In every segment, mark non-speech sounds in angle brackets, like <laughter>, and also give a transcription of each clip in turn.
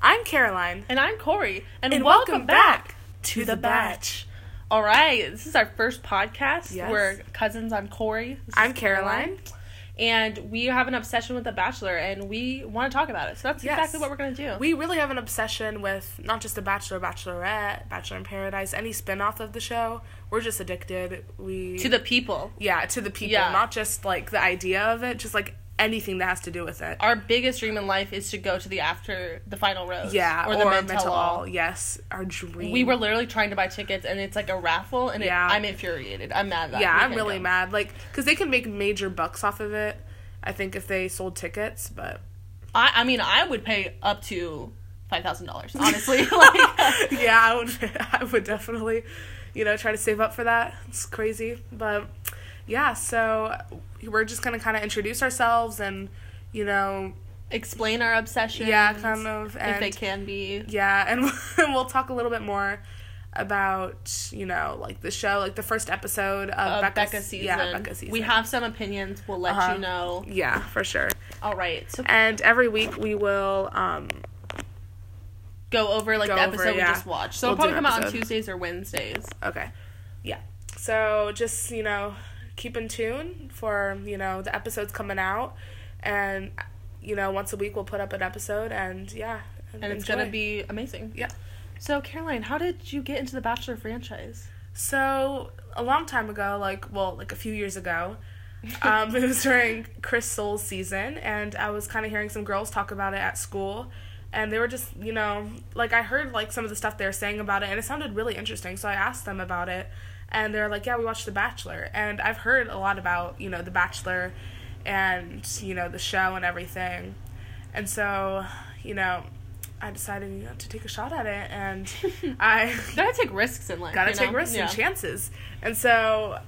I'm Caroline. And I'm Corey. And, And welcome, welcome back, back to the batch. All right, this is our first podcast. Yes. We're cousins. I'm Corey. This I'm Caroline. And we have an obsession with The Bachelor, and we want to talk about it. So that's Yes. exactly what we're going to do. We really have an obsession with not just The Bachelor, Bachelorette, Bachelor in Paradise, any spin off of the show. We're just addicted. We to the people. Yeah, to the people, Yeah. not just like the idea of it, just like anything that has to do with it. Our biggest dream in life is to go to the after, the final rose. yeah, Or the or Men Tell All. all. Yes, our dream. We were literally trying to buy tickets, and it's like a raffle, and it, Yeah. I'm infuriated. I'm mad that Yeah, I'm really go. mad. Like, because they can make major bucks off of it. I think if they sold tickets, but I, I mean, I would pay up to five thousand dollars. <laughs> Honestly, <laughs> like, yeah, I would. <laughs> I would definitely, you know, try to save up for that. It's crazy, but yeah. So we're just gonna kind of introduce ourselves and, you know, explain our obsession. yeah, kind of, if they can be. yeah, and <laughs> we'll talk a little bit more about you know like the show, like the first episode of Uh, Becca season. Yeah, Becca season. We have some opinions. We'll let Uh-huh. you know. Yeah, for sure. All right. So And every week we will um go over like Go the over, episode yeah. we just watched. So We'll it'll probably come an out on. Tuesdays or Wednesdays. Okay. Yeah. So just, you know, keep in tune for, you know, the episodes coming out. And, you know, once a week we'll put up an episode and yeah. And it's gonna be amazing. Yeah. So Caroline, how did you get into the Bachelor franchise? So a long time ago, like well, like a few years ago, um, <laughs> it was during Chris Soules' season, and I was kind of hearing some girls talk about it at school, and they were just, you know, like I heard like some of the stuff they were saying about it, and it sounded really interesting. So I asked them about it, and they're like, "Yeah, we watched The Bachelor," and I've heard a lot about you know The Bachelor, and you know the show and everything, and so you know. I decided you know, to take a shot at it, and <laughs> I <laughs> Gotta take risks in life. gotta take know? risks Yeah. and chances. And so,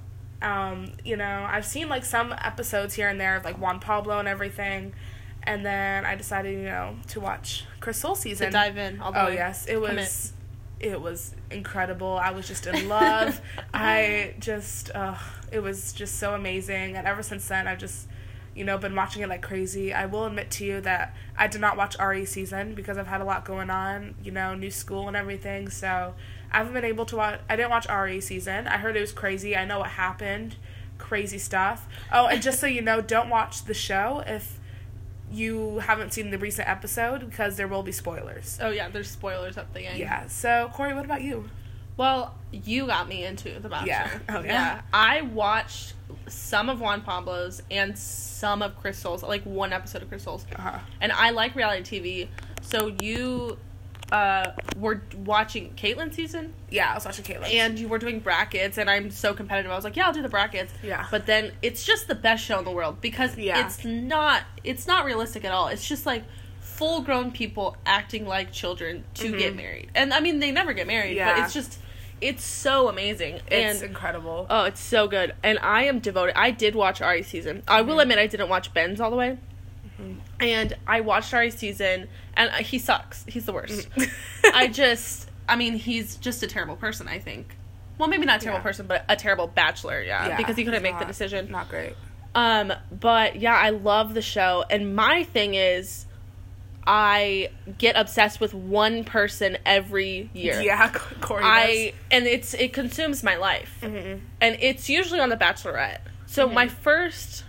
um, you know, I've seen like some episodes here and there of like Juan Pablo and everything. And then I decided, you know, to watch Chris Soules season. To dive in. Oh way. yes, it was it was incredible. I was just in love. <laughs> I just uh, it was just so amazing. And ever since then, I've just you know been watching it like crazy. I will admit to you that I did not watch Ari season because I've had a lot going on. You know, new school and everything. So I haven't been able to watch. I didn't watch Ari season. I heard it was crazy. I know what happened. Crazy stuff. Oh, and just so you know, don't watch the show if you haven't seen the recent episode because there will be spoilers. Oh yeah, there's spoilers at the end. Yeah. So Corey, what about you? Well, you got me into The Bachelor. Yeah. Oh, yeah. I watched some of Juan Pablo's and some of Crystal's, like one episode of Crystal's. Uh-huh. And I like reality TV. So you uh, were watching Kaitlyn season Yeah, I was watching Kaitlyn. and you were doing brackets and I'm so competitive. I was like, yeah, I'll do the brackets. Yeah. But then it's just the best show in the world because Yeah. it's not it's not realistic at all. It's just like full grown people acting like children to get married. And I mean they never get married, yeah. but Mm-hmm. It's just it's so amazing. it's and incredible. Oh, it's so good. And I am devoted. I did watch Ari season. I Mm-hmm. will admit I didn't watch Ben's all the way. And I watched Ari season, and he sucks. He's the worst. Mm-hmm. I just, I mean, he's just a terrible person. I think. Well, maybe not a terrible Yeah. person, but a terrible bachelor. Yeah, Yeah, because he couldn't make the decision. Not great. Um, but yeah, I love the show, and my thing is, I get obsessed with one person every year. Yeah, <laughs> Corey. I and it's it consumes my life. Mhm. and it's usually on The Bachelorette. So Mm-hmm. my first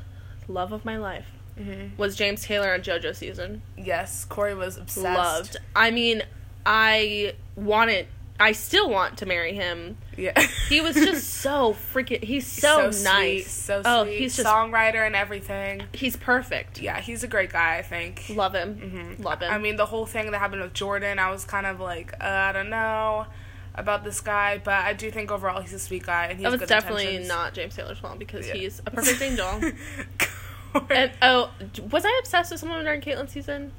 love of my life Mhm. was James Taylor on JoJo season. Yes, Corey was obsessed. Loved. I mean, I wanted. I still want to marry him. Yeah. He was just <laughs> so freaking. He's so, sweet, nice. so Oh, sweet. he's just. songwriter and everything. he's perfect. Yeah, he's a great guy. I think. Love him. Mhm. Love him. I mean, the whole thing that happened with Jordan, I was kind of like, uh, I don't know about this guy, but I do think overall he's a sweet guy and he's that was definitely intentions. not James Taylor's fault because Yeah. he's a perfect angel. <laughs> <laughs> <laughs> And oh, was I obsessed with someone during Kaitlyn season?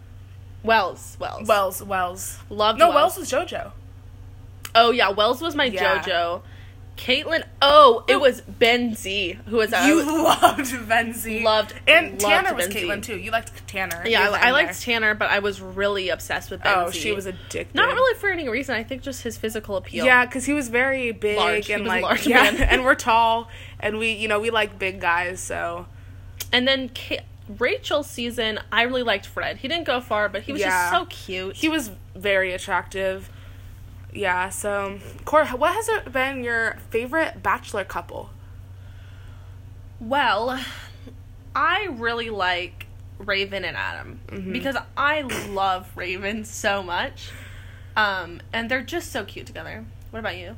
Wells, Wells, Wells, Wells. loved. No, Wells. Wells was JoJo. Oh yeah, Wells was my Yeah. JoJo. Kaitlyn. Oh, it oh. was Ben Z who was. I You was- <laughs> loved Ben Z. Loved- and loved Tanner was. Kaitlyn too. You liked Tanner. yeah, I, I liked there. Tanner, but I was really obsessed with Ben Oh, Z. she was addicted. not really for any reason. I think just his physical appeal. Yeah, because he was very big Large. And was like large yeah, <laughs> and we're tall and we you know we like big guys. So And then Ca- Rachel's season, I really liked Fred. He didn't go far, but he was Yeah. just so cute. He was very attractive. Yeah, so Cora, what has it been your favorite bachelor couple? Well, I really like Raven and Adam Mhm. because I love Raven so much. Um, and they're just so cute together. What about you?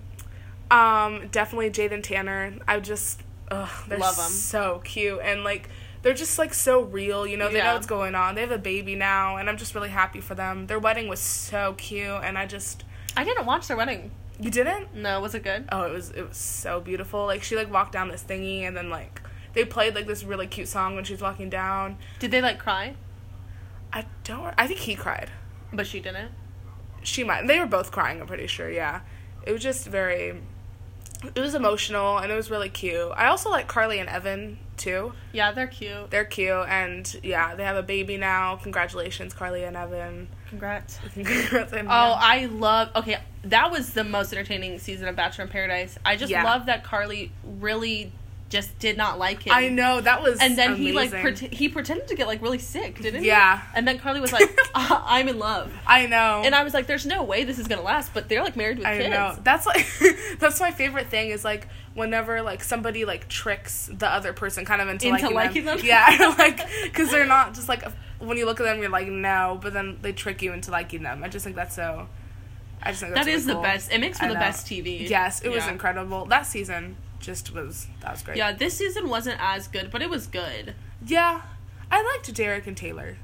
Um, definitely Jade and Tanner. I just, ugh, they're Love 'em. so cute and like they're just like so real. You know, they Yeah. know what's going on. They have a baby now, and I'm just really happy for them. Their wedding was so cute, and I just, I didn't watch their wedding. you didn't? No, was it good? Oh, it was it was so beautiful. Like she like walked down this thingy, and then like they played like this really cute song when she was walking down. Did they like cry? I don't. I think he cried. But she didn't. she might they were both crying i'm pretty sure yeah it was just very it was emotional and it was really cute i also like carly and evan too Yeah, they're cute. they're cute and yeah they have a baby now congratulations carly and evan Congrats. <laughs> Congrats, and, Oh, yeah. I love. Okay, that was the most entertaining season of Bachelor in Paradise. I just Yeah. love that Carly really just did not like him. I know that was And then he like amazing. pret- he pretended to get like really sick, didn't he? Yeah. And then Carly was like, <laughs> "Uh, "I'm in love," i know and I was like, "There's no way this is gonna last." But they're like married with I kids. know. That's like <laughs> that's my favorite thing is like whenever like somebody like tricks the other person kind of into, Into liking, liking them. them? Yeah, <laughs> like because they're not just like when you look at them you're like no, but then they trick you into liking them. I just think that's so. I just think that's That is really the cool. best. It makes for I the know. best TV. Yes, it was incredible. That season just was that was great. Yeah, this season wasn't as good, but it was good. yeah. I liked Derek and Taylor.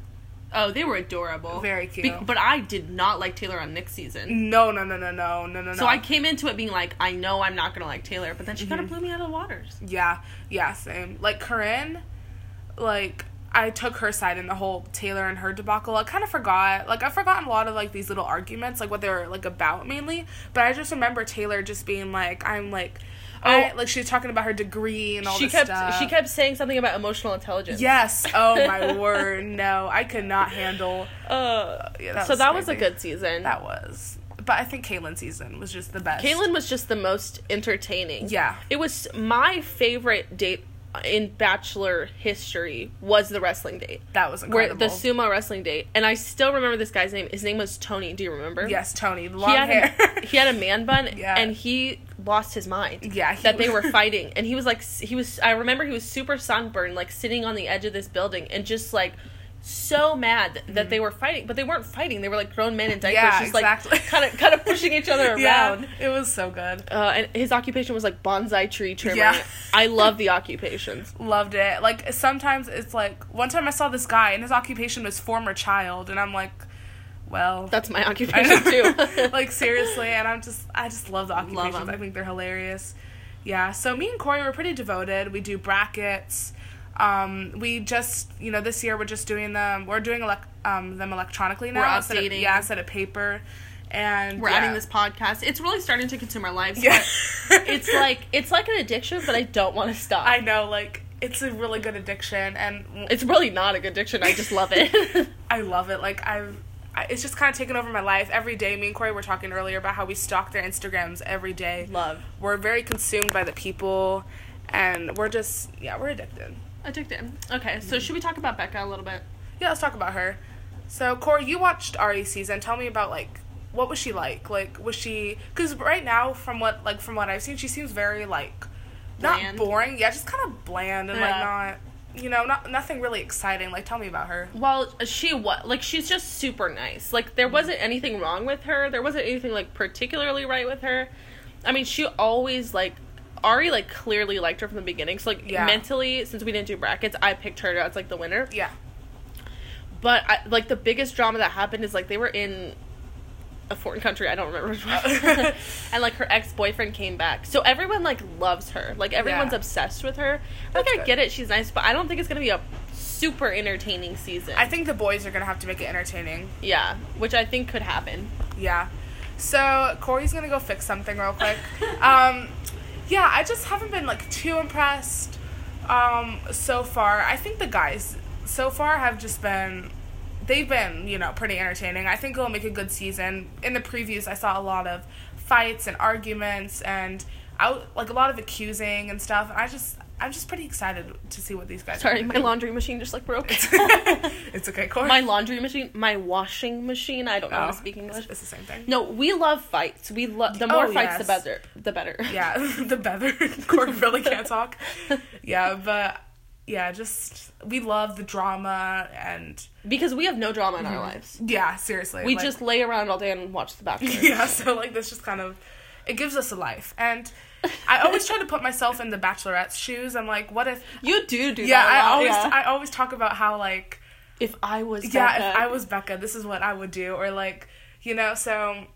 Oh, they were adorable. Very cute. but I did not like Taylor on Nick's season. No, no, no, no, no, no, no. So. I came into it being like, I know I'm not gonna like Taylor, but then she Mm-hmm. kind of blew me out of the waters. Yeah, yeah, same. Like Corinne, like I took her side in the whole Taylor and her debacle. I kind of forgot, like I've forgotten a lot of like these little arguments, like what they were like about mainly. But I just remember Taylor just being like, I'm like, I Oh. like she was talking about her degree and all she this kept stuff. she kept saying something about emotional intelligence. Yes. Oh my <laughs> word. No, I could not handle. Uh, Yeah, that so was that was a good season. That was. But I think Kaitlyn's season was just the best. Kaitlyn was just the most entertaining. Yeah. It was my favorite date in Bachelor history was the wrestling date. That was Where the sumo wrestling date. And I still remember this guy's name. His name was Tony. Do you remember? Yes, Tony, the He long had, hair. a, <laughs> he had a man bun <laughs> Yeah. and he lost his mind. Yeah, that they <laughs> were fighting and he was like he was I remember he was super sunburned like sitting on the edge of this building and just like so mad that they were fighting, but they weren't fighting. They were like grown men in diapers, Yeah, just exactly. <laughs> like kind of kind of pushing each other <laughs> yeah, around. it was so good. Uh, and his occupation was like bonsai tree trimmer. Yeah. I love the occupations. <laughs> Loved it. Like sometimes it's like one time I saw this guy and his occupation was former child, and I'm like, well, That's my occupation too. like seriously, and I'm just I just love the occupations. 'em. I think they're hilarious. Yeah. So me and Corey were pretty devoted. We do brackets. Um, we just you know this year we're just doing them. We're doing elec- um, them electronically now. We're instead of- updating. yeah, instead of paper. And We're yeah. adding this podcast. It's really starting to consume our lives. Yeah. it's <laughs> like it's like an addiction, but I don't want to stop. I know, like it's a really good addiction, and it's really not a good addiction. I just love it. <laughs> <laughs> I love it. Like I've, it's just kind of taken over my life every day. Me and Corey were talking earlier about how we stalk their Instagrams every day. love. We're very consumed by the people, and we're just yeah, we're addicted. Addicted. Okay, so should we talk about Becca a little bit? Yeah, let's talk about her. So Corey, you watched Ari's season. Tell me about like what was she like? Like was she? Because right now, from what like from what I've seen, she seems very like Bland. not boring. Yeah, just kind of bland and like not. You know, not nothing really exciting. Like, tell me about her. Well, she what like she's just super nice. Like there wasn't anything wrong with her. There wasn't anything like particularly right with her. I mean, she always like Ari like clearly liked her from the beginning. So like Yeah. mentally, since we didn't do brackets, I picked her as like the winner. Yeah. But I, like the biggest drama that happened is like they were in a foreign country. I don't remember which one. <laughs> <laughs> and like her ex boyfriend came back, so everyone like loves her. Like everyone's Yeah. obsessed with her. Like That's I good. get it, she's nice, but I don't think it's gonna be a super entertaining season. I think the boys are gonna have to make it entertaining. yeah, which I think could happen. Yeah. So Corey's gonna go fix something real quick. um, yeah, I just haven't been like too impressed um, so far. I think the guys so far have just been they've been you know pretty entertaining. I think it'll make a good season. In the previews, I saw a lot of fights and arguments and out like a lot of accusing and stuff. And I just I'm just pretty excited to see what these guys. Sorry, my laundry machine just like broke. <laughs> it's okay, Corey. my laundry machine, my washing machine. I don't know how Oh, to speak English. It's, it's the same thing. No, we love fights. We love the more Oh, fights, the better. The better. <laughs> Yeah, <laughs> the better. Corey really can't talk. Yeah, but yeah, just we love the drama and because we have no drama in our mm-hmm. lives. yeah, seriously. We like- just lay around all day and watch The Bachelor. yeah so like this just kind of it gives us a life and i always try to put myself in the bachelorette's shoes i'm like what if You do do yeah i lot, always yeah. i always talk about how like if I was yeah Becca, if i was becca this is what i would do or like you know so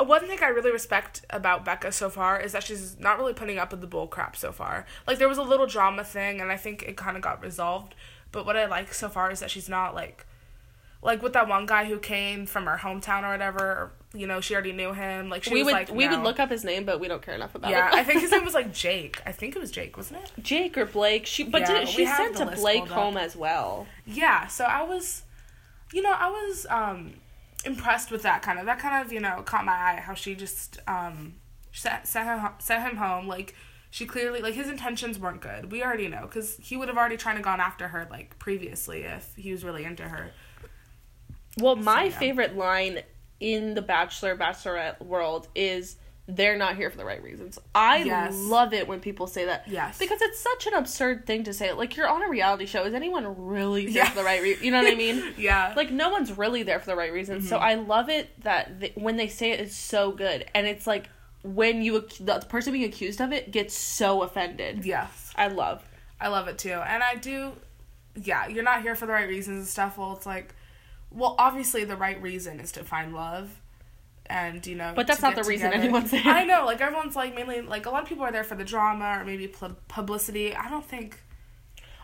one thing I really respect about Becca so far is that she's not really putting up with the bull crap so far. Like there was a little drama thing and I think it kind of got resolved, but what I like so far is that she's not like like with that one guy who came from her hometown or whatever, you know, she already knew him. Like she we was would like we would no. look up his name, but we don't care enough about Yeah, it. I think his name was <laughs> like Jake. I think it was Jake, wasn't it? Jake or Blake. She but Yeah, did she sent to Blake home as well. Yeah, so I was, you know, I was um impressed with that kind of. That kind of, you know, caught my eye. How she just um set set him set him home. Like she clearly like his intentions weren't good. We already know because he would have already tried to gone after her like previously if he was really into her. Well, my yeah. favorite line in the Bachelor Bachelorette world is they're not here for the right reasons. I Yes. love it when people say that. Yes. Because it's such an absurd thing to say. Like you're on a reality show. Is anyone really there Yeah. for the right reason? You know what I mean? <laughs> Yeah. Like no one's really there for the right reasons. So mm-hmm. I love it that th- when they say it, it is so good, and it's like when you the person being accused of it gets so offended. yes. I love. I love it too. And I do, yeah, you're not here for the right reasons and stuff. Well, it's like, well, obviously the right reason is to find love. And, you know, But that's not the reason together. anyone's there. I know, like, everyone's like, mainly, like, a lot of people are there for the drama or maybe pub- publicity. I don't think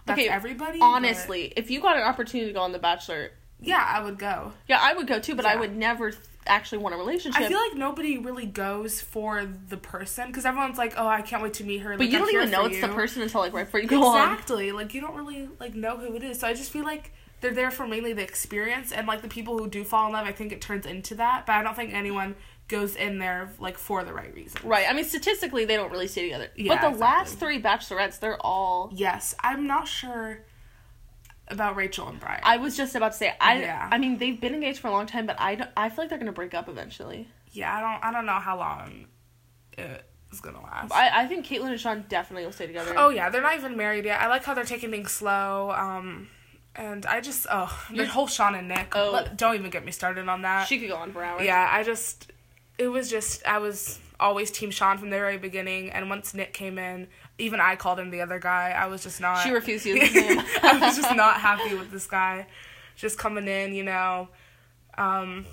that's Okay, everybody. but- Honestly, if you got an opportunity to go on The Bachelor, yeah, I would go. yeah, I would go too. But I would never th- actually want a relationship. I feel like nobody really goes for the person because everyone's like, oh, I can't wait to meet her. but like, you I'm don't even know it's the person until like right before you go on. exactly like you don't really like know who it is so i just feel like they're there for mainly the experience and like the people who do fall in love i think it turns into that but i don't think anyone goes in there like for the right reason Right. I mean, statistically, they don't really stay together. Yeah, but the exactly. last three bachelorettes, they're all. yes i'm not sure about rachel and bryan I was just about to say, I. Yeah. I mean, they've been engaged for a long time, but I, don't- I feel like they're gonna break up eventually. yeah i don't i don't know how long it is gonna last I, I think Kaitlyn and Shawn definitely will stay together. oh yeah they're not even married yet i like how they're taking things slow um and i just oh the whole shawn and nick Oh. let- don't even get me started on that she could go on for hours. Yeah, I just it was just I was always team Shawn from the very beginning and once Nick came in, even I called him the other guy. I was just not She refused to use his name. I was just not happy with this guy just coming in, you know. Um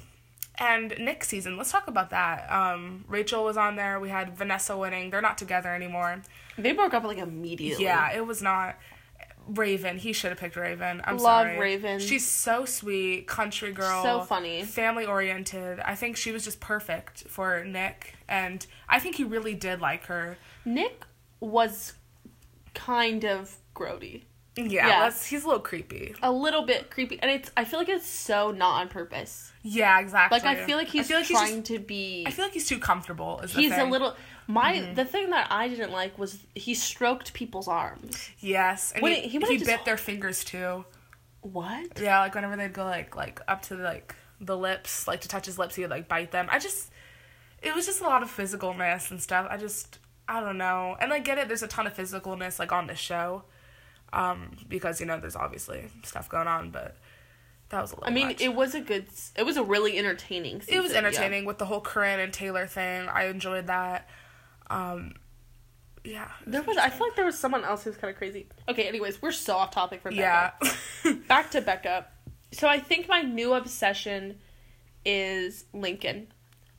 and Nick season, let's talk about that. Um Rachel was on there. We had Vanessa winning. They're not together anymore. They broke up like immediately. Yeah, it was not Raven. He should have picked Raven. I'm Love sorry. Raven. She's so sweet, country girl. So funny. Family oriented. I think she was just perfect for Nick, and I think he really did like her. Nick was kind of grody. Yeah, Yeah. He's a little creepy. A little bit creepy. And it's I feel like it's so not on purpose. Yeah, exactly. Like I feel like he's feel like he's trying just- to be I feel like he's too comfortable. He's a little my Mm-hmm. the thing that I didn't like was he stroked people's arms. yes, and When he, he he, would've just- bit their fingers too. What? Yeah, like whenever they'd go like like up to like the lips, like to touch his lips, he would like bite them. I just, it was just a lot of physicalness and stuff. I just, I don't know, and I get it. There's a ton of physicalness like on the show, um, because you know there's obviously stuff going on, but that was a little. I mean, much. it was a good it was a really entertaining season. it was yeah. entertaining with the whole Corinne and Taylor thing. I enjoyed that. Um, yeah. There was I feel like there was someone else who was kind of crazy. Okay, anyways, we're so off topic from Yeah. Becca. <laughs> Back to Becca. So I think my new obsession is Lincoln.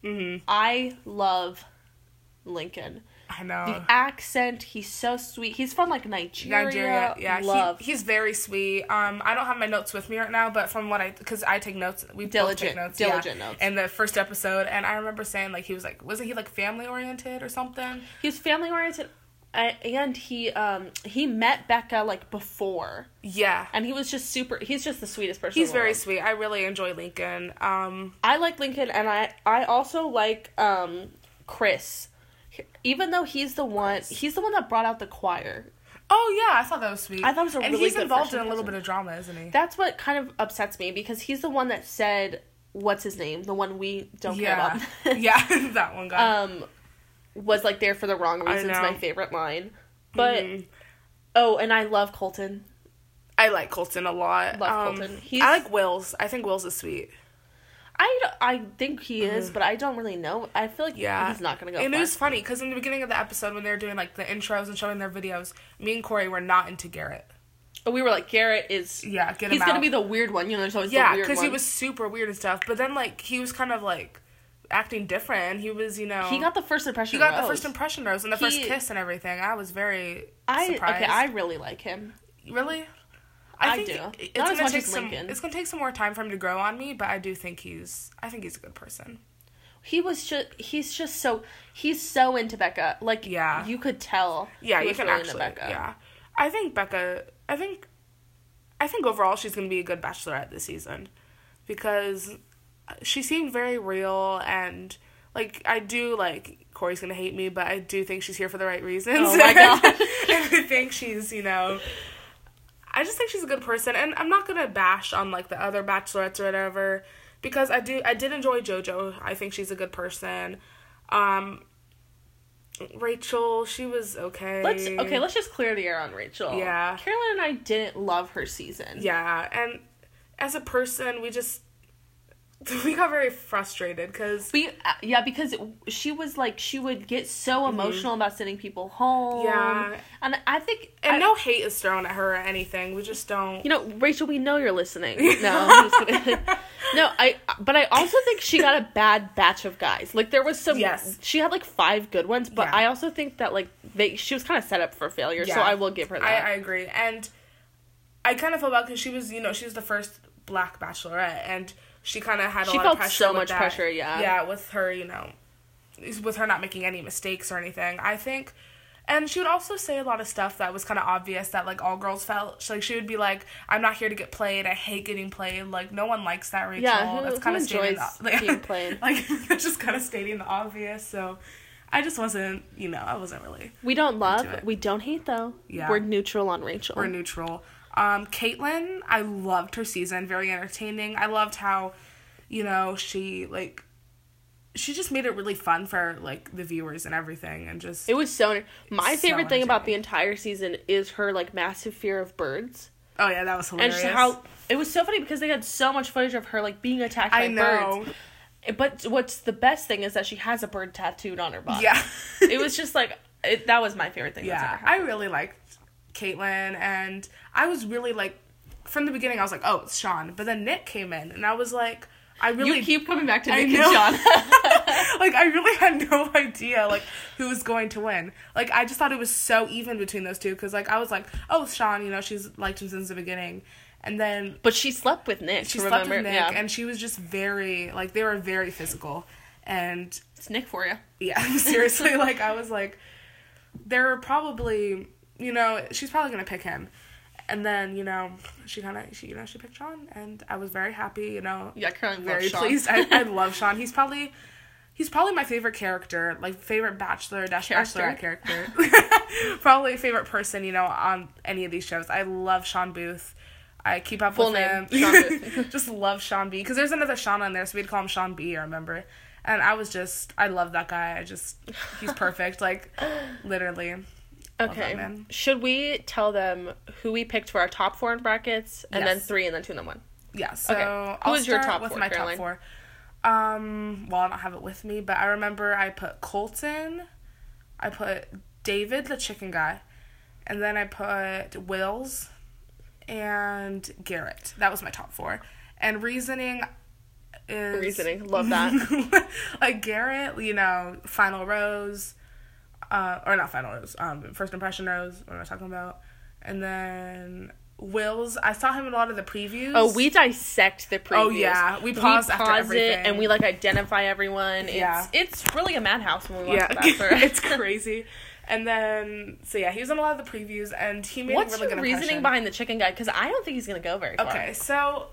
mhm. I love Lincoln. I know. The accent, he's so sweet. He's from like Nigeria. Nigeria, yeah, love. He, he's very sweet. Um, I don't have my notes with me right now, but from what I, because I take notes, we both take notes, diligent yeah, notes. In the first episode, and I remember saying like he was like, wasn't he like family oriented or something? He's family oriented, and he um he met Becca like before, Yeah, and he was just super. He's just the sweetest person. he's very sweet. I really enjoy Lincoln. Um, I like Lincoln, and I I also like um Chris, even though he's the one he's the one that brought out the choir. Oh yeah, I thought that was sweet. I thought it was a and really he's involved in a little bit of drama, isn't he? That's what kind of upsets me because he's the one that said, "What's his name?" The one we don't yeah, care about. yeah, <laughs> <laughs> that one guy. um, was like there for the wrong reasons. My favorite line, but Mhm. oh, and I love Colton. I like Colton a lot. Love Um, Colton. He's- I like Wills. I think Wills is sweet. I, I think he is, mm. but I don't really know. I feel like. Yeah, he's not gonna go. And it was funny because in the beginning of the episode when they were doing like the intros and showing their videos, me and Corey were not into Garrett. But we were like, Garrett is. Yeah, get him he's out. gonna be the weird one. You know, there's always yeah, because he was super weird and stuff. But then like he was kind of like acting different. He was you know He got the first impression. he got the rose. first impression rose and the first kiss and everything. I was very I surprised. okay. I really like him. really. I think do. It's Not gonna much take as some. Lincoln. It's gonna take some more time for him to grow on me, but I do think he's. I think he's a good person. He was just. He's just so. He's so into Becca. Like Yeah. you could tell. Yeah, you can really actually. Becca. Yeah, I think Becca. I think. I think overall she's gonna be a good bachelorette this season, because she seemed very real and like I do like Corey's gonna hate me, but I do think she's here for the right reasons. Oh my <laughs> God. and I think she's you know. I just think she's a good person, and I'm not gonna bash on like the other bachelorettes or whatever, because I do I did enjoy JoJo. I think she's a good person. Um, Rachel, she was okay. Let's okay. Let's just clear the air on Rachel. Yeah. Carolyn and I didn't love her season. Yeah, and as a person, we just <laughs> we got very frustrated because We uh, yeah because she was like she would get so emotional about sending people home. Mm-hmm. Yeah. and I think and I- no hate is thrown at her or anything. We just don't. You know, Rachel, we know you're listening. <laughs> No, I'm just kidding. <laughs> no, I. But I also think she got a bad batch of guys. Like there was some. Yes. She had like five good ones, but Yeah. I also think that like they she was kind of set up for failure. So I will give her I, that. I agree, and I kind of feel bad because she was, you know, she was the first black bachelorette, and she kind of had a She lot felt of pressure. so much that. pressure, yeah. yeah, with her, you know, with her not making any mistakes or anything. I think. And she would also say a lot of stuff that was kind of obvious that like all girls felt. She, like she would be like, "I'm not here to get played. I hate getting played. Like no one likes that, Rachel." Yeah, who- That's kind of stating the- <laughs> being played? like <laughs> that's just kind of stating the obvious. So, I just wasn't, you know, I wasn't really. we don't love. We don't hate though. Yeah. We're neutral on Rachel. We're neutral. Um, Kaitlyn, I loved her season. Very entertaining. I loved how, you know, she like, she just made it really fun for like the viewers and everything, and just it was so. My So favorite thing about the entire season is her like massive fear of birds. oh yeah, that was And hilarious. just how it was so funny because they had so much footage of her like being attacked by I know. birds. But what's the best thing is that she has a bird tattooed on her body. Yeah, it was just like it, that was my favorite thing. yeah. I really liked Kaitlyn, and I was really like, from the beginning, I was like, oh, it's Shawn, but then Nick came in, and I was like, I really you keep coming back to Nick and. Shawn. <laughs> <laughs> like I really had no idea like who was going to win. Like I just thought it was so even between those two because like I was like, oh Shawn, you know she's liked him since the beginning, and then but she slept with Nick. she remember? slept with Nick, yeah. and she was just very like they were very physical, and it's Nick for you. yeah, <laughs> seriously, like I was like, they're probably you know she's probably gonna pick him. And then you know she kind of she you know she picked Shawn and I was very happy you know Yeah, Caroline very pleased. I, I <laughs> love Shawn. He's probably he's probably my favorite character, like favorite bachelor dash Character. bachelorette character. <laughs> probably favorite person, you know, on any of these shows. I love Shawn Booth. I keep up Full with name, him. Shawn Booth. <laughs> just love Shawn B. Because there's another Shawn on there, so we'd call him Shawn B. I remember. And I was just, I love that guy. I just, he's perfect. Like, literally. Okay. Should we tell them who we picked for our top four in brackets, and then three, and then two, and then one? Yeah, so Okay. Who I'll is your top with four, my Caroline? top four. Um, well, I don't have it with me, but I remember I put Colton, I put David, the chicken guy, and then I put Wills and Garrett. That was my top four. And reasoning is Reasoning, love that. <laughs> like Garrett, you know, final rose, uh, or not final rose, um, first impression rose. What am I talking about? And then Wills. I saw him in a lot of the previews. Oh, we dissect the previews. Oh, yeah. We pause after it everything. and we like identify everyone. It's, Yeah. it's really a madhouse when we watch yeah, The Bachelor. <laughs> it's crazy. And then so yeah, he was in a lot of the previews, and he made What's a really good reasoning impression. behind the chicken guy? Because I don't think he's gonna go very far. Okay, so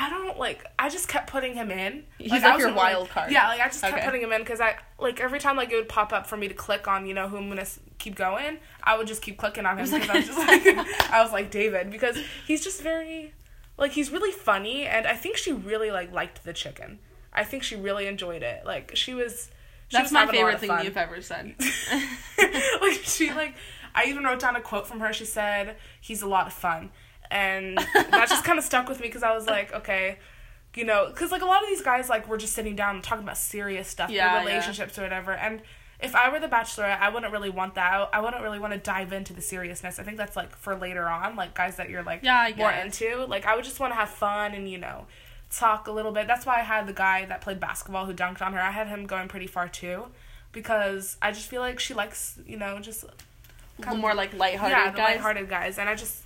I don't like. I just kept putting him in. He's I like your wild card. Yeah, like I just kept Okay. putting him in because I like every time like it would pop up for me to click on, you know, who I'm gonna s- keep going. I would just keep clicking on him because like- I was just like, <laughs> <laughs> I was like David because he's just very, like he's really funny and I think she really like liked the chicken. I think she really enjoyed it. Like she was. She That's was my having a lot favorite thing you've ever said. <laughs> like she like I even wrote down a quote from her. She said, "He's a lot of fun," and <laughs> that just kind of stuck with me because I was like, okay, you know, because like a lot of these guys like were just sitting down and talking about serious stuff, Yeah, their yeah. relationships or whatever, and. If I were the Bachelorette, I wouldn't really want that. I wouldn't really want to dive into the seriousness. I think that's like for later on, like guys that you're like Yeah, more into. Like I would just want to have fun and you know talk a little bit. That's why I had the guy that played basketball who dunked on her. I had him going pretty far too, because I just feel like she likes you know just A little more like lighthearted yeah the guys. lighthearted guys, and I just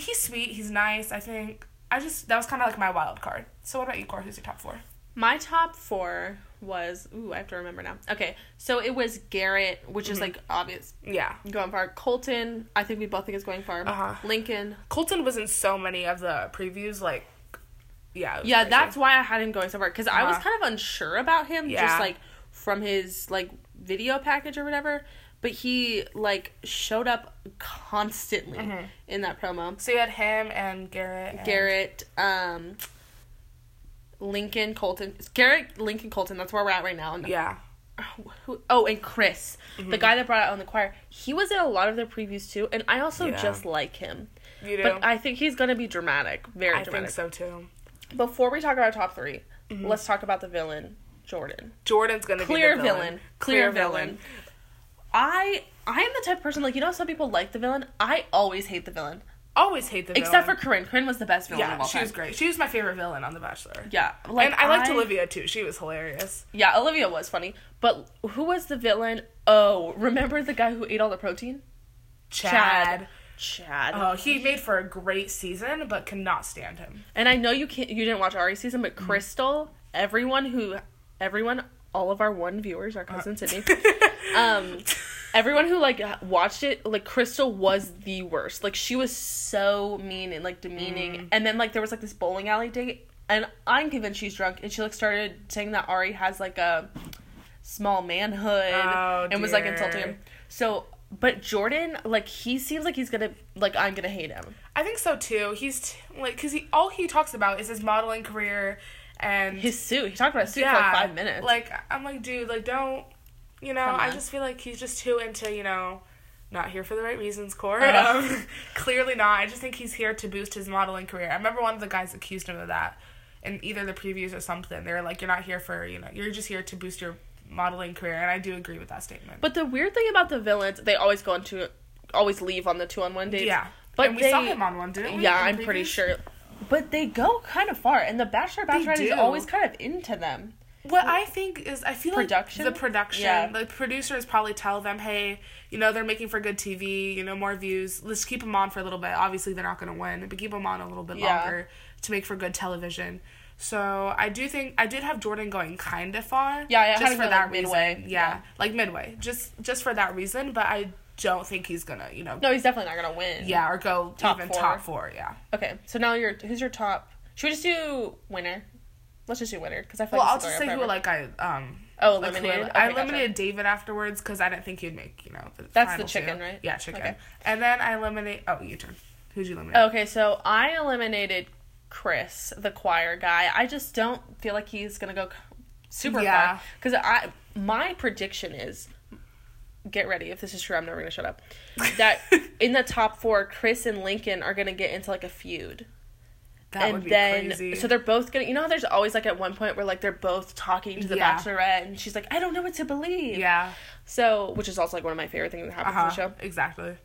he's sweet, he's nice. I think I just that was kind of like my wild card. So what about you, Cor? Who's your top four? My top four was ooh, I have to remember now. Okay, so it was Garrett, which Mm-hmm. is like obvious Yeah, going far. Colton, I think we both think is going far. Uh-huh. Lincoln, Colton was in so many of the previews. Like, yeah, yeah, crazy. that's why I had him going so far because I was Uh-huh. kind of unsure about him, Yeah. just like from his like video package or whatever. But he like showed up constantly Mm-hmm. in that promo. So you had him and Garrett. And Garrett, um, Lincoln, Colton, Garrett, Lincoln, Colton. That's where we're at right now. And Yeah, who, oh, and Chris, Mm-hmm. the guy that brought out on the choir. He was in a lot of their previews too, and I also Yeah. just like him. you do. But I think he's gonna be dramatic, very I dramatic. think so too. Before we talk about top 3 Mm-hmm. let's talk about the villain, Jordan. Jordan's gonna Clear be the villain. villain. Clear villain. I I am the type of person like you know some people like the villain. I always hate the villain, Always hate the villain. except for Corinne. Corinne was the best villain of yeah, she time. was great. She was my favorite villain on The Bachelor. Yeah, like and I liked Olivia too. She was hilarious. Yeah, Olivia was funny, but who was the villain? Oh, remember the guy who ate all the protein? Chad. Chad. Oh, he made for a great season, but cannot stand him. And I know you can't you didn't watch Ari's season, but Krystal, everyone who everyone all of our one viewers, our cousin Sydney, <laughs> um everyone who like watched it, like Krystal was the worst. Like she was so mean and like demeaning. And then like there was like this bowling alley date and I'm convinced she's drunk and she like started saying that Ari has like a small manhood Oh, and was like insulting him. So but Jordan, like he seems like he's gonna like I'm gonna hate him. I think so too. He's t- like, cause he all he talks about is his modeling career and His suit. He talked about his suit for like five minutes. Like I'm like, dude, like don't, you know? I just feel like he's just too into, you know, not here for the right reasons, Core. Uh. Um, <laughs> clearly not. I just think he's here to boost his modeling career. I remember one of the guys accused him of that in either the previews or something. They were like, you're not here for, you know, you're just here to boost your modeling career, and I do agree with that statement. But the weird thing about the villains, they always go into, always leave on the two on one dates. yeah, but and we they, saw him on one, didn't we? Yeah, I'm pretty sure. But they go kind of far, and the Bachelor Bachelorette is always kind of into them. What I think is, I feel Production? like the production, Yeah. the producers probably tell them, hey, you know, they're making for good TV, you know, more views. Let's keep them on for a little bit. Obviously, they're not going to win, but keep them on a little bit Yeah. longer to make for good television. So I do think I did have Jordan going kind of far. Yeah, I just for that like, midway. reason. Yeah, Yeah. like midway, just just for that reason. But I don't think he's gonna, you know, No, he's definitely not gonna win. yeah, or go Top even four. top four. Yeah. Okay, so now you're who's your top? Should we just do winner? Let's just do winner because I feel Well, like I'll just say who like I um Oh, like eliminated. I, I Okay, gotcha. eliminated David afterwards because I didn't think he'd make you know. The That's the chicken, two. right? Yeah, chicken. Okay. And then I eliminate. Oh, you turn. Who'd you eliminate? Okay, so I eliminated Chris, the choir guy. I just don't feel like he's gonna go super Yeah. far because I my prediction is get ready if this is true. I'm never gonna shut up. <laughs> That in the top four, Chris and Lincoln are gonna get into like a feud. that and would be then crazy. so they're both gonna you know how there's always like at one point where like they're both talking to the Yeah. bachelorette and she's like i don't know what to believe yeah. so which is also like one of my favorite things that happens Uh on huh. the show Exactly.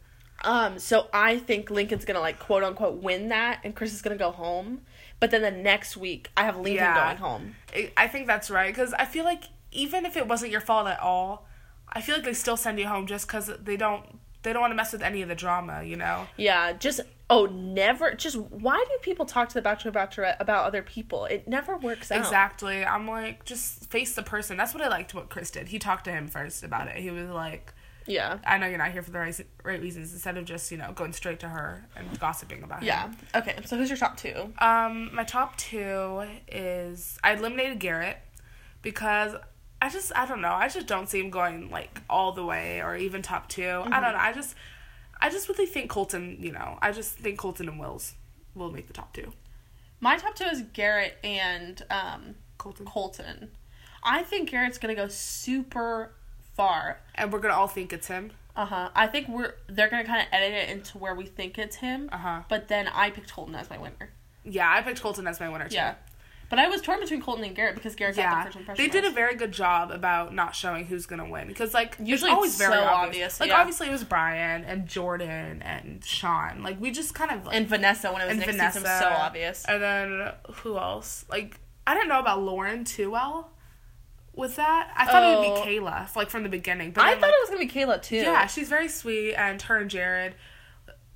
um so i think lincoln's gonna like quote unquote win that and chris is gonna go home but then the next week i have lincoln Yeah. going home I think that's right because I feel like even if it wasn't your fault at all, I feel like they still send you home just because they don't they don't want to mess with any of the drama. You know. yeah just oh never just why do people talk to the bachelor bachelorette about other people it never works out Exactly. I'm like, just face the person. That's what I liked what Chris did. He talked to him first about it. He was like, Yeah. I know you're not here for the right, right reasons. Instead of just you know going straight to her and gossiping about it. Yeah. him. Okay. So who's your top two? Um, my top two is I eliminated Garrett because I just I don't know I just don't see him going like all the way or even top 2 I don't know I just I just really think Colton you know I just think Colton and Wills will make the top two. My top two is Garrett and um, Colton Colton. I think Garrett's gonna go super far. and we're gonna all think it's him. Uh huh. I think we're they're gonna kind of edit it into where we think it's him. Uh huh. But then I picked Colton as my winner. Yeah, I picked Colton as my winner too. Yeah. But I was torn between Colton and Garrett because Garrett got Yeah, the first impression. they did a very good job about not showing who's gonna win because like Usually it's always it's very so obvious. obvious, Like yeah. obviously it was Bryan and Jordan and Sean. Like we just kind of like, and Vanessa when it was and Vanessa season was so obvious. And then who else? Like I didn't know about Lauren too well with that. I thought it would Oh. be Kayla, like from the beginning. But I then, thought like, it was gonna be Kayla too. yeah, she's very sweet, and her and Jared,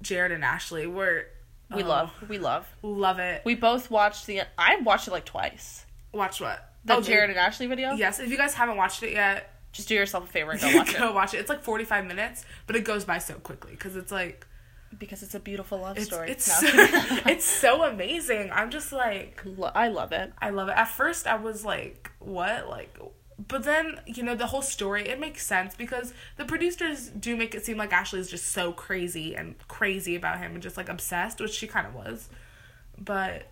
Jared and Ashley were. We oh, love, we love. love it. We both watched the. I watched it like twice. Watch what The Oh, Jared and Ashley video. Yes, if you guys haven't watched it yet, Just do yourself a favor and go <laughs> watch go it watch it. It's like forty five minutes, but it goes by so quickly because it's like because it's a beautiful love it's story. it's No. <laughs> it's so amazing. I'm just like I love it. I love it. At first, I was like, what? Like, but then, you know, the whole story, it makes sense because the producers do make it seem like Ashley's just so crazy and crazy about him and just like obsessed, which she kind of was. But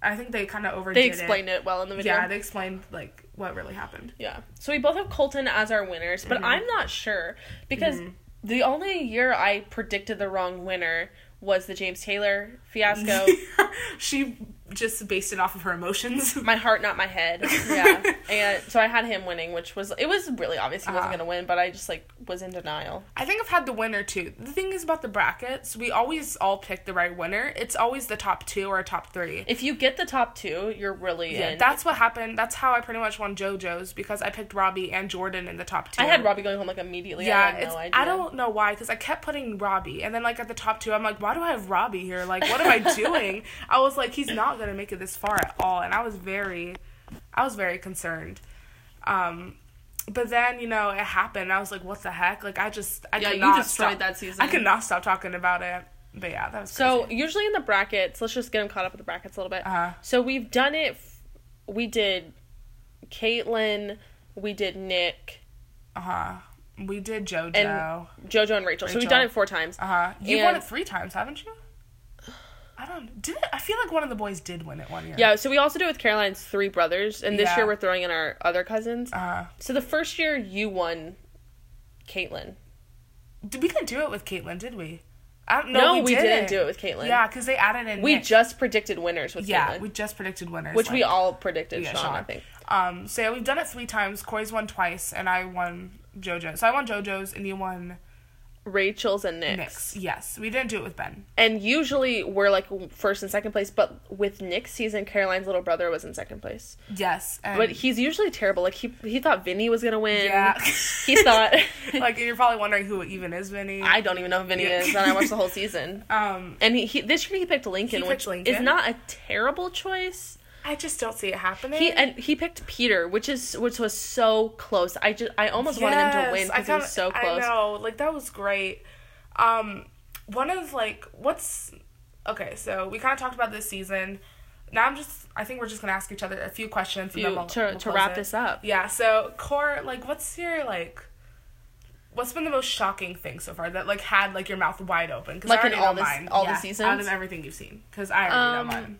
I think they kind of overdid They explained it well in the it. video. Yeah, they explained like what really happened. Yeah. So we both have Colton as our winners, but mm-hmm. I'm not sure because mm-hmm. the only year I predicted the wrong winner was the James Taylor fiasco. <laughs> she just based it off of her emotions. <laughs> my heart, not my head. <laughs> Yeah. and so I had him winning, which was it was really obvious he wasn't Uh-huh. gonna win, but I just like was in denial. I think I've had the winner too. The thing is about the brackets, we always all pick the right winner. It's always the top two or top three. If you get the top two, you're really Yeah, in. that's what happened. That's how I pretty much won JoJo's because I picked Robbie and Jordan in the top two. I had Robbie going home like immediately. Yeah, I no idea. I don't know why because I kept putting Robbie and then like at the top two, I'm like, why do I have Robbie here? Like, what am I doing? I was like, he's not gonna make it this far at all, and I was very, I was very concerned. Um, but then you know it happened. I was like, what the heck? Like I just, I Yeah, could you not destroyed stop, that season. I could not stop talking about it. But yeah, that was So crazy. usually in the brackets, let's just get them caught up with the brackets a little bit. Uh-huh. So we've done it. f- We did Kaitlyn. We did Nick, uh huh. We did JoJo. And- JoJo, and Rachel. So we've done it four times. Uh huh. You won it three times, haven't you? I don't. Did it? I feel like one of the boys did win it one year. Yeah. So we also do it with Caroline's three brothers, and this Yeah. year we're throwing in our other cousins. Uh, So the first year you won, Kaitlyn. did we didn't do it with Kaitlyn? did we? I don't, No, no, we, didn't do it with Kaitlyn. Yeah, because they added in. We Nick. just predicted winners with yeah, we just predicted winners, which we all predicted. yeah, Shawn, I think. Um, so yeah, we've done it three times. Corey's won twice, and I won JoJo. So I won JoJo's, and you won Rachel's and Nick's. Nick's. Yes, we didn't do it with Ben. And usually we're like first and second place, but with Nick's season, Caroline's little brother was in second place. Yes, and But he's usually terrible. Like he he thought Vinny was gonna win. yeah, He thought <laughs> <laughs> like you're probably wondering who even is Vinny. I don't even know who Vinny Yeah. is, and I watched the whole season. <laughs> um, And he, he this year he picked Lincoln, He which Lincoln. is not a terrible choice. I just don't see it happening. He and he picked Peter, which is which was so close. I just I almost wanted him to win because he was so close. I know, like that was great. Um, one of like what's okay. So we kind of talked about this season. Now I'm just. I think we're just gonna ask each other a few questions and You- then we'll, to we'll to wrap it. this up. Yeah. So Core, like, what's your like? What's been the most shocking thing so far that like had like your mouth wide open? Cause Like I in all know this- mine. all the Yeah, seasons? out of everything you've seen. Because I already Um, know mine.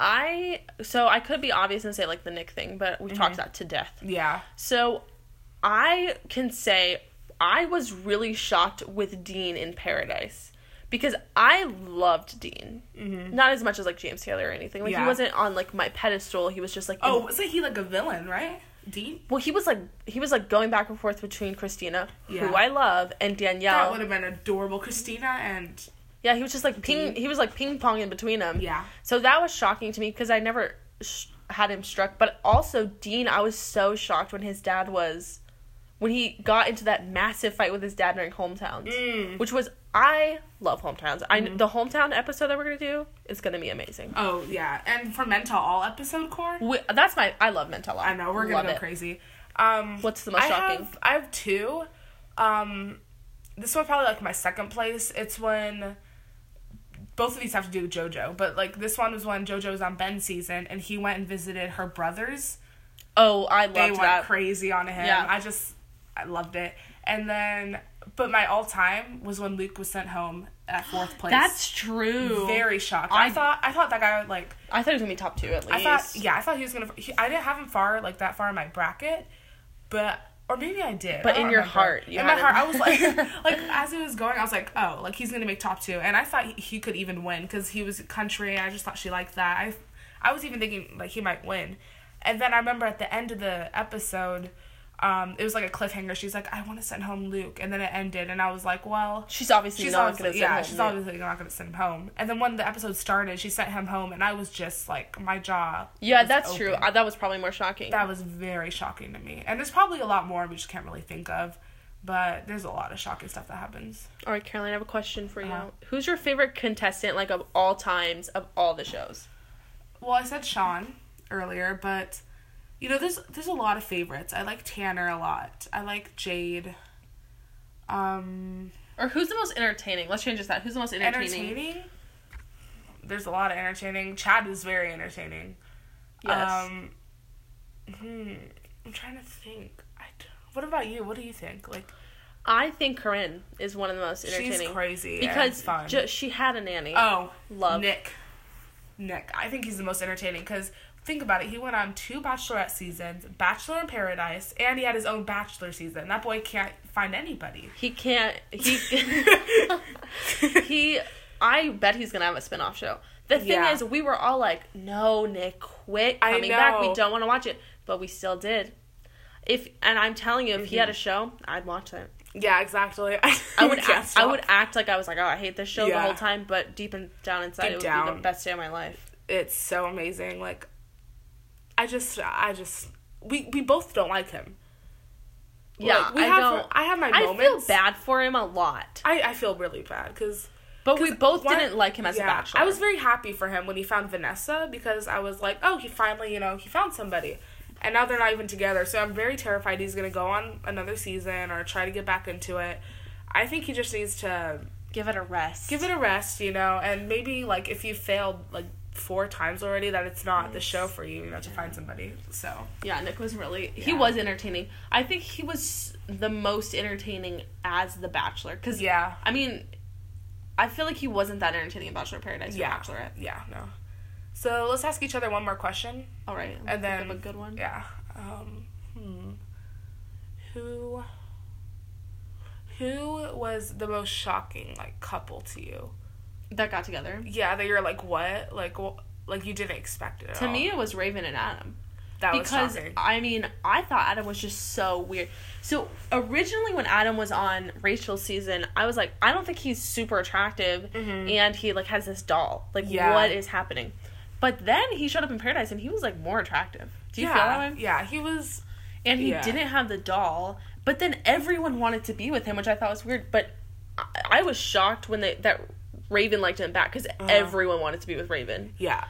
I so I could be obvious and say like the Nick thing, but we've Mm-hmm. talked that to death. Yeah. So I can say I was really shocked with Dean in Paradise because I loved Dean. Mm-hmm. Not as much as like James Taylor or anything. Like he wasn't on like my pedestal. He was just like Oh, wasn't he like a villain, right? Dean. well he was like he was like going back and forth between Christina, Yeah. who I love, and Danielle. That would have been adorable. Christina and Yeah, he was just like ping. He was like ping pong in between them. yeah. So that was shocking to me because I never sh- had him struck. But also Dean, I was so shocked when his dad was, when he got into that massive fight with his dad during hometowns, Mm. which was I love hometowns. I the hometown episode that we're gonna do is gonna be amazing. Oh yeah, and for Men Tell All episode core. We, that's my I love mental. I know we're gonna Love go it. crazy. Um, What's the most I shocking? Have, I have two. Um, this one probably like my second place. It's when both of these have to do with JoJo, but like this one was when JoJo was on Ben's season and he went and visited her brothers. Oh, I loved They went that. crazy on him. Yeah. I just I loved it. And then, but my all time was when Luke was sent home at fourth place. That's true. very shocked. I, I- thought I thought that guy would like I thought he was gonna be top two at least. I thought, yeah, I thought he was gonna. He, I didn't have him far, like that far in my bracket, but or maybe I did. But I in your remember. heart, you in my heart. I was like, <laughs> <laughs> like as it was going, I was like, oh, like he's gonna make top two, and I thought he, he could even win because he was country. and I just thought she liked that. I, I was even thinking like he might win, and then I remember at the end of the episode. Um, it was like a cliffhanger. She's like, "I want to send home Luke," and then it ended, and I was like, "Well, She's obviously she's not obviously gonna send yeah, home she's Luke. obviously not gonna send him home." And then when the episode started, she sent him home, and I was just like, my jaw. Yeah, that's true. I, that was probably more shocking. That was very shocking to me, and there's probably a lot more we just can't really think of, but there's a lot of shocking stuff that happens. All right, Caroline, I have a question for you. Uh-huh. Who's your favorite contestant, like of all times, of all the shows? Well, I said Shawn earlier, but you know, there's there's a lot of favorites. I like Tanner a lot. I like Jade. Um, Or who's the most entertaining? Let's change this. That who's the most entertaining? entertaining. There's a lot of entertaining. Chad is very entertaining. Yes. Um, hmm, I'm trying to think. I what about you? What do you think? Like, I think Corinne is one of the most entertaining. she's crazy because ju- she had a nanny. oh, Love. Nick. Nick, I think he's the most entertaining because think about it. He went on two Bachelorette seasons, Bachelor in Paradise, and he had his own Bachelor season. That boy can't find anybody. He can't. He <laughs> <laughs> he. I bet he's gonna have a spin-off show. The thing Yeah. is, we were all like, "No, Nick, quit I coming back. We don't want to watch it," but we still did. If and I'm telling you, if he had a mm-hmm. show, I'd watch it. Yeah, exactly. <laughs> I would act, I would act like I was like, "Oh, I hate this show the whole time," but deep in, down inside, it would be the best day of my life. It's so amazing. Like, I just, I just, we we both don't like him. Yeah, Like, we I have, don't. I have my I moments. feel bad for him a lot, I, I feel really bad because but we both one- didn't like him as yeah, a bachelor. I was very happy for him when he found Vanessa because I was like, oh, he finally, you know, he found somebody. And now they're not even together. So I'm very terrified he's going to go on another season or try to get back into it. I think he just needs to give it a rest. give it a rest, you know, and maybe like if you failed like four times already that it's not the show for you, you know, to find somebody. So, Yeah, Nick was really he was entertaining. I think he was the most entertaining as the Bachelor because yeah. I mean, I feel like he wasn't that entertaining in Bachelor Paradise Yeah. Bachelorette. Yeah, no. So let's ask each other one more question. All right, And then- a good one. Yeah. Um, hmm. Who who was the most shocking like couple to you? That got together. Yeah, that you're like what? Like like you didn't expect it. To all. me, it was Raven and Adam. that was because shocking. I mean, I thought Adam was just so weird. So originally, when Adam was on Rachel's season, I was like, I don't think he's super attractive, mm-hmm. and he like has this doll. Like. Yeah. what is happening? But then he showed up in Paradise, and he was like more attractive. Do you yeah, feel that way? Yeah, he was. And he Yeah. didn't have the doll, but then everyone wanted to be with him, which I thought was weird. But I, I was shocked when they that Raven liked him back because Uh-huh. everyone wanted to be with Raven. Yeah.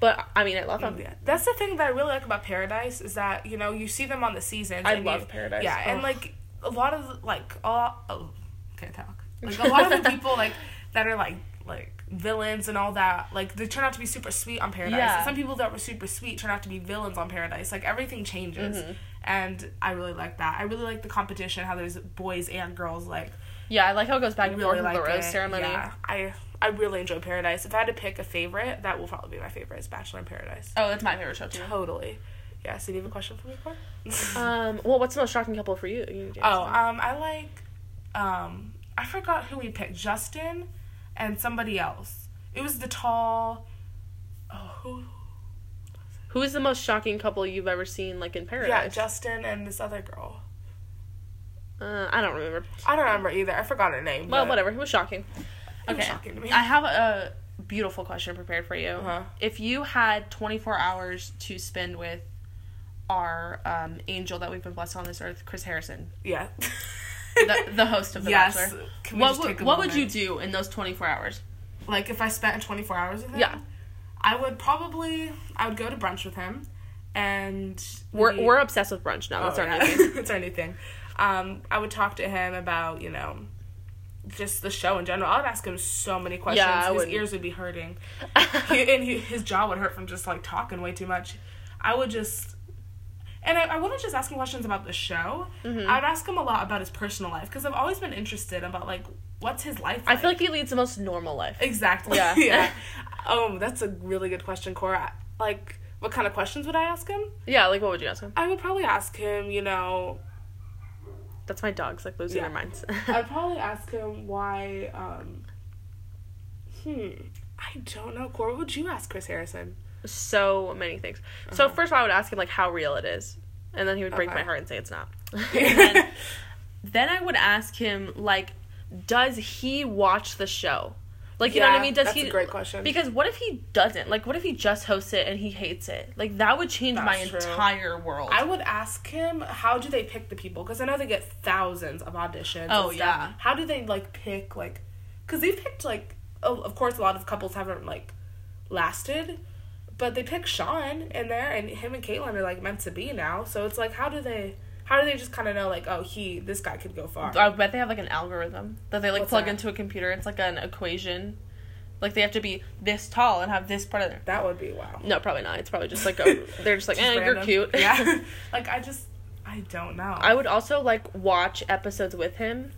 But I mean, I love him. Yeah. That's the thing that I really like about Paradise is that you know you see them on the seasons. I love you- Paradise. Yeah, and like a lot of like all oh, can't talk. Like a <laughs> lot of the people like that are like like villains and all that like they turn out to be super sweet on Paradise. Yeah. Some people that were super sweet turn out to be villains on Paradise. Like everything changes, Mm-hmm. and I really like that. I really like the competition. How there's boys and girls like Yeah, I like how it goes back and really forth with like the rose it. ceremony. Yeah, I I really enjoy Paradise. If I had to pick a favorite, that will probably be my favorite. Is Bachelor in Paradise. Oh, that's my favorite show too. Totally. Yeah, so do you have a question for me, Cor? <laughs> Um, well, what's the most shocking couple for you? you oh, um, I like, um, I forgot who we picked. Justin and somebody else. It was the tall, oh, who? who is the most shocking couple you've ever seen, like in Paradise? Yeah? Justin and this other girl. Uh, I don't remember. I don't remember either. I forgot her name. Well, but whatever. It was shocking. It was Okay, shocking to me. I have a beautiful question prepared for you. Uh-huh. If you had 24 hours to spend with our um, angel that we've been blessed on this earth, Chris Harrison, yeah. the, the host of The yes. Bachelor, we what would what would you do in those 24 hours? Like if I spent 24 hours with him? Yeah. I would probably I would go to brunch with him and We're maybe- we're obsessed with brunch now. That's Oh, our yeah. new thing. <laughs> That's our new thing. Um, I would talk to him about you know just the show in general. I would ask him so many questions. Yeah, his ears would be hurting, <laughs> he, and he, his jaw would hurt from just like talking way too much. I would just, and I, I wouldn't just ask him questions about the show. Mm-hmm. I would ask him a lot about his personal life because I've always been interested about like what's his life. I feel like he leads the most normal life. exactly. Yeah. <laughs> yeah. Um, that's a really good question, Cora. Like, what kind of questions would I ask him? Yeah, like what would you ask him? I would probably ask him, you know, That's my dogs like losing Yeah. their minds. <laughs> I'd probably ask him why. Um, hmm, I don't know. Cora, what would you ask Chris Harrison? so many things. So Uh-huh. first of all, I would ask him like how real it is, and then he would break Okay. my heart and say it's not. <laughs> <laughs> then, then I would ask him like, does he watch the show? Like you know what I mean? Does that's he? a great question. Because what if he doesn't? Like what if he just hosts it and he hates it? Like that would change my true. entire world. I would ask him how do they pick the people because I know they get thousands of auditions. Oh, and stuff. yeah. How do they like pick like? Because they picked like, oh, of course, a lot of couples haven't like lasted, but they picked Shawn in there, and him and Kaitlyn are like meant to be now. So it's like, how do they? How do they just kind of know like, oh, he this guy could go far? I bet they have like an algorithm that they like What's plug that? into a computer. It's like an equation. Like they have to be this tall and have this part of their. that would be wow. No, probably not. It's probably just like a, <laughs> they're just like, Just eh, you're cute. Yeah. <laughs> <laughs> like I just, I don't know. I would also like watch episodes with him,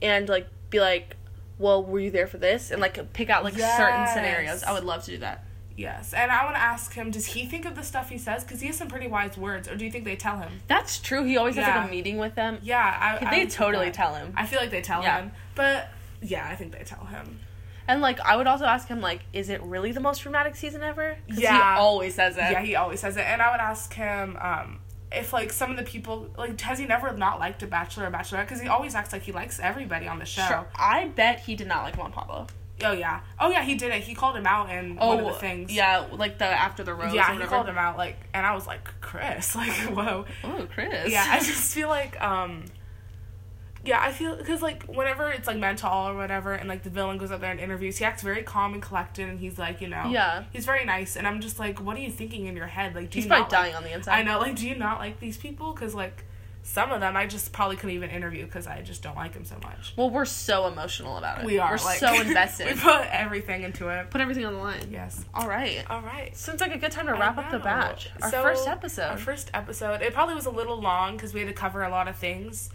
and like be like, well, were you there for this? And like pick out like certain scenarios. I would love to do that. Yes, and I want to ask him: Does he think of the stuff he says? Because he has some pretty wise words, or do you think they tell him? That's true. He always has like a meeting with them. Yeah, I. I They totally tell him. I feel like they tell Yeah. him, but yeah, I think they tell him. And like I would also ask him like, is it really the most dramatic season ever? Yeah. he always says that. Yeah, he always says it, and I would ask him um, if like some of the people like has he never not liked a bachelor or bachelorette? Because he always acts like he likes everybody on the show. Sure. I bet he did not like Juan Pablo. Oh yeah, oh yeah, he did it. He called him out and Oh, one of the things. yeah, like the after the rose. yeah, he called him out like, and I was like, Chris, <laughs> like, whoa. Oh, Chris. yeah i <laughs> just feel like um yeah i feel because like whenever it's like mental or whatever and like the villain goes up there and interviews he acts very calm and collected and he's like you know Yeah. he's very nice and i'm just like what are you thinking in your head like do He's you probably not dying like, on the inside. i know like do you not like these people because like some of them i just probably couldn't even interview because i just don't like them so much Well, we're so emotional about it. we are We're like, so <laughs> invested. we put everything into it Put everything on the line. yes All right. all right Seems like a good time to wrap up the batch. Our So, first episode. Our first episode. It probably was a little long because we had to cover a lot of things,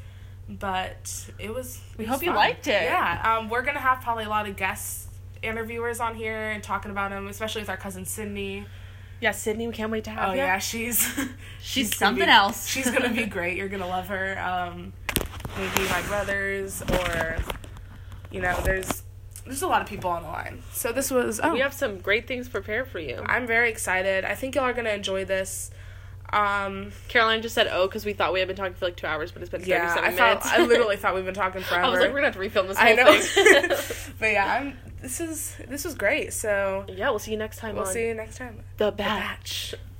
but it was. We it hope was you fun. liked it. Yeah. Um, we're gonna have probably a lot of guest interviewers on here and talking about them, especially with our cousin Sydney. Yeah, Sydney, we can't wait to have her. Oh you. yeah, <laughs> she's She's gonna something be- else. she's gonna be <laughs> great. You're gonna love her. Um, maybe my brothers or, you know, there's there's a lot of people on the line. So this was. Oh, We have some great things prepared for you. I'm very excited. I think y'all are gonna enjoy this. Um, Caroline just said oh because we thought we had been talking for like two hours, but it's been 37 yeah, I minutes. <laughs> thought I literally thought we've been talking forever. I was like, we're gonna have to refilm this I know, thing. but yeah, I'm. This is this was great. So yeah, we'll see you next time we'll see you next time. The Batch. Batch.